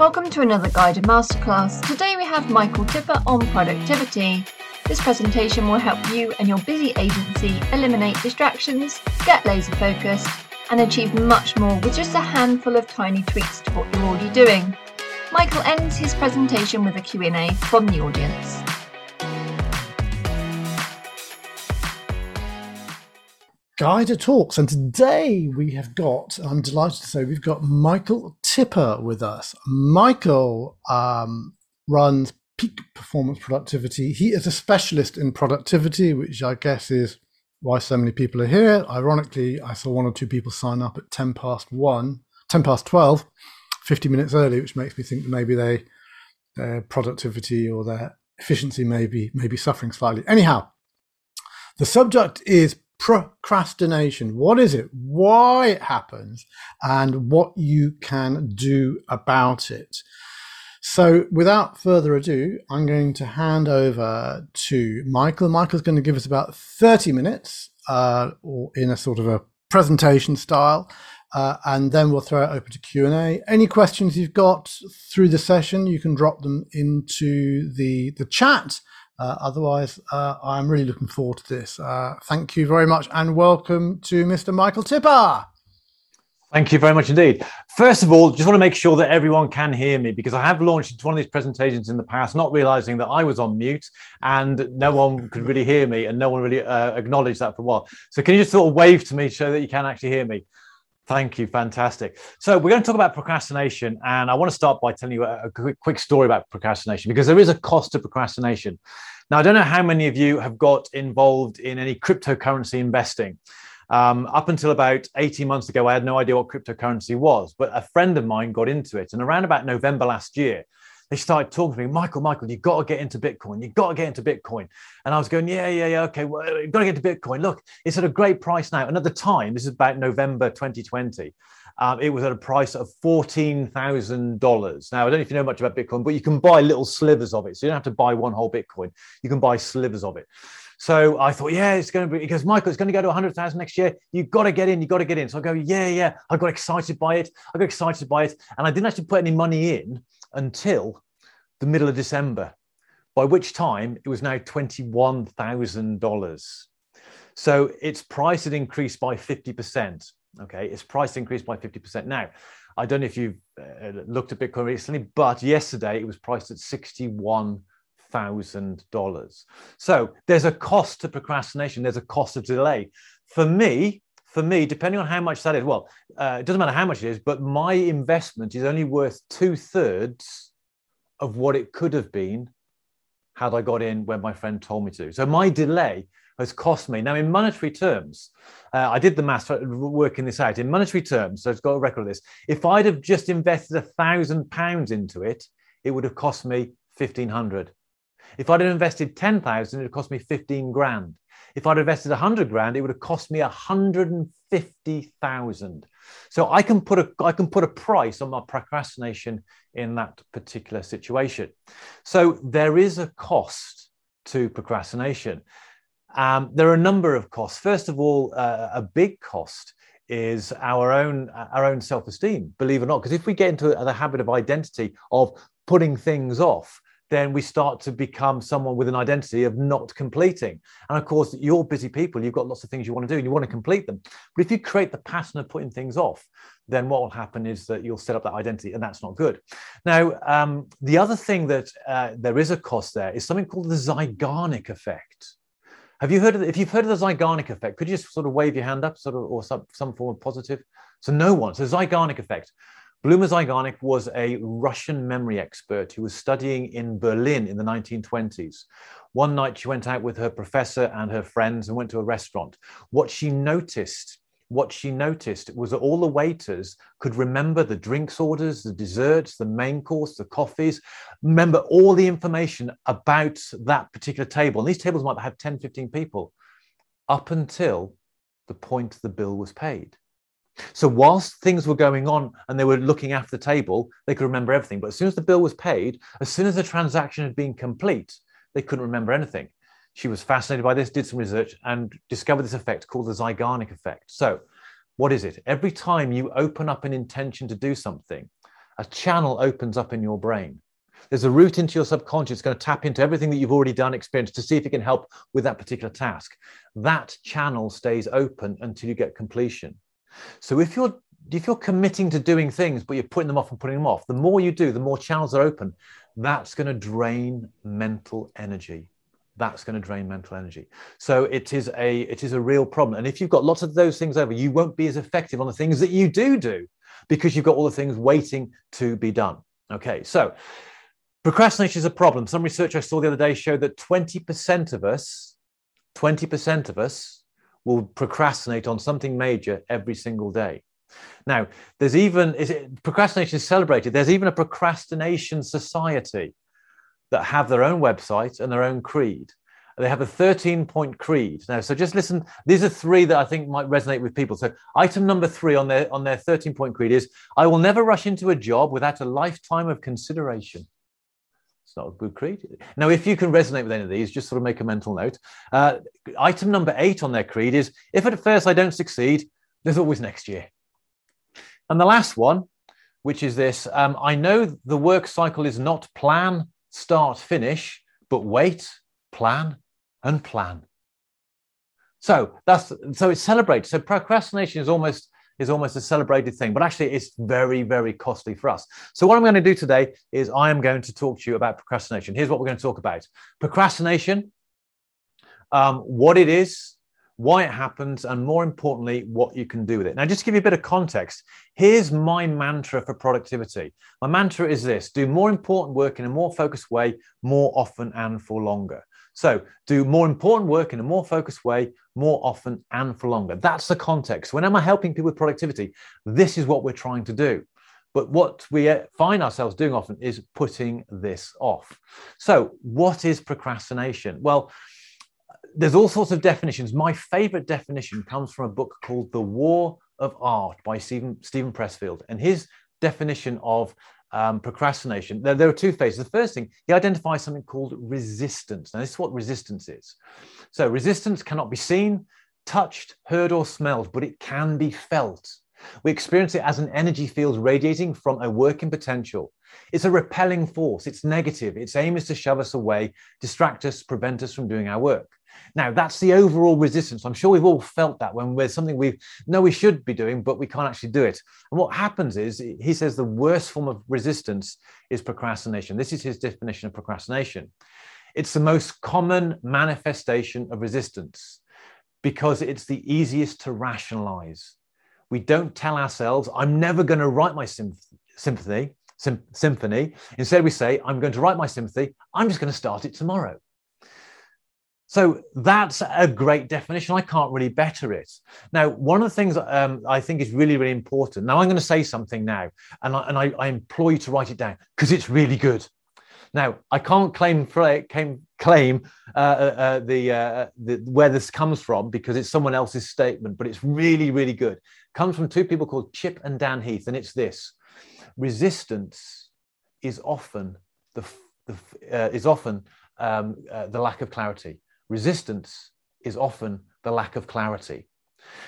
Welcome to another guided masterclass. Today we have Michael Tipper on productivity. This presentation will help you and your busy agency eliminate distractions, get laser focused, and achieve much more with just a handful of tiny tweaks to what you're already doing. Michael ends his presentation with a Q&A from the audience. Guider Talks, and today we have got, I'm delighted to say, we've got Michael Tipper with us. Michael um, runs Peak Performance Productivity. He is a specialist in productivity, which I guess is why so many people are here. Ironically, I saw one or two people sign up at 10 past 1, 10 past 12, 50 minutes early, which makes me think that maybe they, their productivity or their efficiency may be, may be suffering slightly. Anyhow, the subject is procrastination. What is it? Why it happens and what you can do about it. So, without further ado, I'm going to hand over to Michael. Michael's going to give us about 30 minutes, uh, or in a sort of a presentation style, uh, and then we'll throw it open to Q and A. Any questions you've got through the session, you can drop them into the the chat, uh, otherwise, uh, I'm really looking forward to this. Uh, thank you very much and welcome to Mr. Michael Tipper. Thank you very much indeed. First of all, just want to make sure that everyone can hear me because I have launched one of these presentations in the past, not realizing that I was on mute and no one could really hear me and no one really uh, acknowledged that for a while. So, can you just sort of wave to me so that you can actually hear me? Thank you. Fantastic. So, we're going to talk about procrastination. And I want to start by telling you a, quick, quick story about procrastination because there is a cost to procrastination. Now, I don't know how many of you have got involved in any cryptocurrency investing. Um, up until about 18 months ago, I had no idea what cryptocurrency was, but a friend of mine got into it. And around about November last year, they started talking to me, Michael, Michael, you've got to get into Bitcoin. You've got to get into Bitcoin. And I was going, yeah, yeah, yeah, okay, well, you've got to get into Bitcoin. Look, it's at a great price now. And at the time, this is about November 2020, um, it was at a price of $14,000. Now, I don't know if you know much about Bitcoin, but you can buy little slivers of it. So you don't have to buy one whole Bitcoin. You can buy slivers of it. So I thought, yeah, it's going to be, because Michael, it's going to go to 100,000 next year. You've got to get in. You've got to get in. So I go, yeah, yeah. I got excited by it. I got excited by it. And I didn't actually put any money in until the middle of December, by which time it was now $21,000. So its price had increased by 50%. Okay, its price increased by 50%. Now, I don't know if you've uh, looked at Bitcoin recently, but yesterday it was priced at $61,000. So there's a cost to procrastination, there's a cost of delay. For me, for me, depending on how much that is, well, uh, it doesn't matter how much it is, but my investment is only worth two thirds of what it could have been had I got in when my friend told me to. So my delay has cost me. Now, in monetary terms, uh, I did the math working this out. In monetary terms, so I've got a record of this. If I'd have just invested a thousand pounds into it, it would have cost me fifteen hundred. If I'd have invested ten thousand, it would cost me fifteen grand. If I'd invested a hundred grand, it would have cost me a hundred and fifty thousand. So I can put a I can put a price on my procrastination in that particular situation. So there is a cost to procrastination. Um, there are a number of costs. First of all, uh, a big cost is our own our own self-esteem. Believe it or not, because if we get into the habit of identity of putting things off, then we start to become someone with an identity of not completing. And of course, you're busy people, you've got lots of things you want to do and you want to complete them. But if you create the pattern of putting things off, then what will happen is that you'll set up that identity and that's not good. Now, um, the other thing that uh, there is a cost there is something called the Zeigarnik effect. Have you heard of? If you've heard of the Zeigarnik effect, could you just sort of wave your hand up, sort of, or some, some form of positive? So no one. So Zeigarnik effect. Bluma Zeigarnik was a Russian memory expert who was studying in Berlin in the 1920s. One night she went out with her professor and her friends and went to a restaurant. What she noticed what she noticed was that all the waiters could remember the drinks orders, the desserts, the main course, the coffees, remember all the information about that particular table. And these tables might have 10, 15 people up until the point the bill was paid. So whilst things were going on and they were looking after the table, they could remember everything. But as soon as the bill was paid, as soon as the transaction had been complete, they couldn't remember anything. She was fascinated by this, did some research, and discovered this effect called the Zeigarnik effect. So, what is it? Every time you open up an intention to do something, a channel opens up in your brain. There's a route into your subconscious it's going to tap into everything that you've already done, experienced to see if it can help with that particular task. That channel stays open until you get completion. So if you're if you're committing to doing things, but you're putting them off and putting them off, the more you do, the more channels are open. That's going to drain mental energy. That's going to drain mental energy. So it is a it is a real problem. And if you've got lots of those things over, you won't be as effective on the things that you do do because you've got all the things waiting to be done. Okay, so procrastination is a problem. Some research I saw the other day showed that 20% of us, 20% of us will procrastinate on something major every single day. Now, there's even is it, procrastination is celebrated. There's even a procrastination society that have their own website and their own creed. They have a 13 point creed. Now, so just listen. These are three that I think might resonate with people. So, item number three on their on their 13 point creed is: I will never rush into a job without a lifetime of consideration. It's not a good creed. Now, if you can resonate with any of these, just sort of make a mental note. Uh, item number eight on their creed is: If at first I don't succeed, there's always next year. And the last one, which is this: um, I know the work cycle is not plan, start, finish, but wait, plan, and plan. So that's so it's celebrated. So procrastination is almost is almost a celebrated thing, but actually it's very, very costly for us. So what I'm going to do today is I am going to talk to you about procrastination. Here's what we're going to talk about: procrastination, um, what it is, why it happens, and more importantly, what you can do with it. Now, just to give you a bit of context, here's my mantra for productivity. My mantra is this do more important work in a more focused way, more often and for longer. So, do more important work in a more focused way, more often and for longer. That's the context. When am I helping people with productivity? This is what we're trying to do. But what we uh, find ourselves doing often is putting this off. So, what is procrastination? Well, there's all sorts of definitions. My favorite definition comes from a book called The War of Art by Stephen, Steven Pressfield. And his definition of um, procrastination, there, there, are two phases. The first thing, he identifies something called resistance. Now, this is what resistance is. So, resistance cannot be seen, touched, heard, or smelled, but it can be felt. We experience it as an energy field radiating from a working potential. It's a repelling force, it's negative. Its aim is to shove us away, distract us, prevent us from doing our work. Now, that's the overall resistance. I'm sure we've all felt that when there's something we know we should be doing, but we can't actually do it. And what happens is, he says the worst form of resistance is procrastination. This is his definition of procrastination. It's the most common manifestation of resistance because it's the easiest to rationalize. We don't tell ourselves, I'm never going to write my symphony. symphony. Instead, we say, I'm going to write my symphony. I'm just going to start it tomorrow. So that's a great definition. I can't really better it. Now, one of the things um, I think is really, really important. Now, I'm going to say something now, and I, and I, I implore you to write it down because it's really good. Now, I can't claim claim, claim uh, uh, uh, the, uh, the, where this comes from because it's someone else's statement, but it's really, really good. It comes from two people called Chip and Dan Heath, and it's this: resistance is often the, the uh, is often um, uh, the lack of clarity resistance is often the lack of clarity.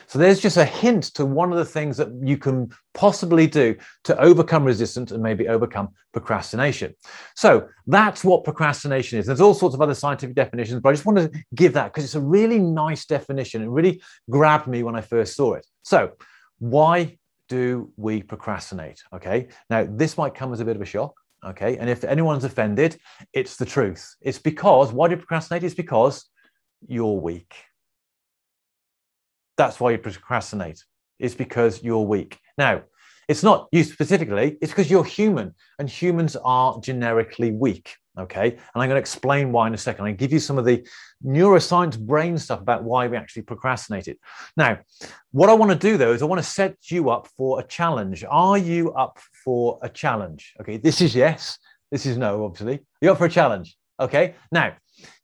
So there's just a hint to one of the things that you can possibly do to overcome resistance and maybe overcome procrastination. So that's what procrastination is. There's all sorts of other scientific definitions, but I just want to give that because it's a really nice definition. It really grabbed me when I first saw it. So why do we procrastinate? Okay. Now, this might come as a bit of a shock. Okay. And if anyone's offended, it's the truth. It's because, why do you procrastinate? It's because you're weak. That's why you procrastinate. It's because you're weak. Now, it's not you specifically, it's because you're human and humans are generically weak. Okay. And I'm going to explain why in a second. I give you some of the neuroscience brain stuff about why we actually procrastinate. Now, what I want to do though is I want to set you up for a challenge. Are you up for a challenge? Okay. This is yes. This is no, obviously. You're up for a challenge. Okay. Now,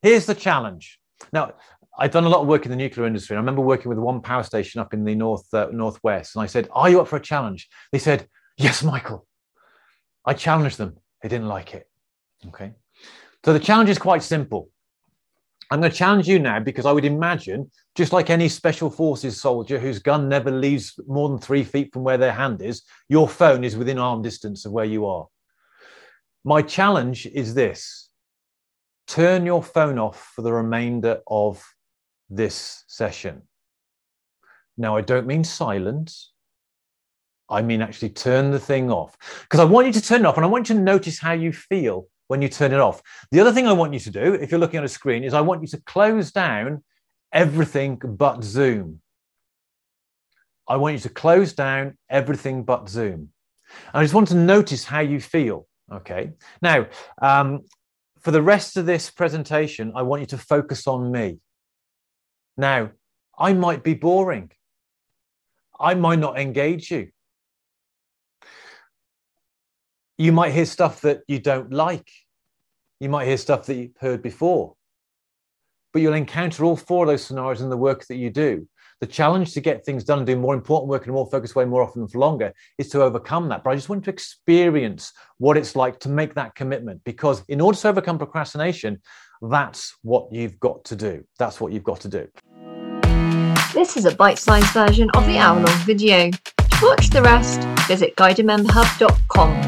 here's the challenge. Now, I've done a lot of work in the nuclear industry. I remember working with one power station up in the north uh, northwest, and I said, "Are you up for a challenge?" They said, "Yes, Michael." I challenged them. They didn't like it. Okay, so the challenge is quite simple. I'm going to challenge you now because I would imagine, just like any special forces soldier whose gun never leaves more than three feet from where their hand is, your phone is within arm distance of where you are. My challenge is this turn your phone off for the remainder of this session. Now, I don't mean silence. I mean actually turn the thing off because I want you to turn it off and I want you to notice how you feel when you turn it off. The other thing I want you to do, if you're looking at a screen, is I want you to close down everything but Zoom. I want you to close down everything but Zoom. I just want to notice how you feel. Okay. Now, um, for the rest of this presentation, I want you to focus on me. Now, I might be boring. I might not engage you. You might hear stuff that you don't like. You might hear stuff that you've heard before. But you'll encounter all four of those scenarios in the work that you do. The challenge to get things done and do more important work in a more focused way more often for longer is to overcome that. But I just want to experience what it's like to make that commitment because in order to overcome procrastination, that's what you've got to do. That's what you've got to do. This is a bite-sized version of the hour-long video. To watch the rest, visit guidedmemberhub.com.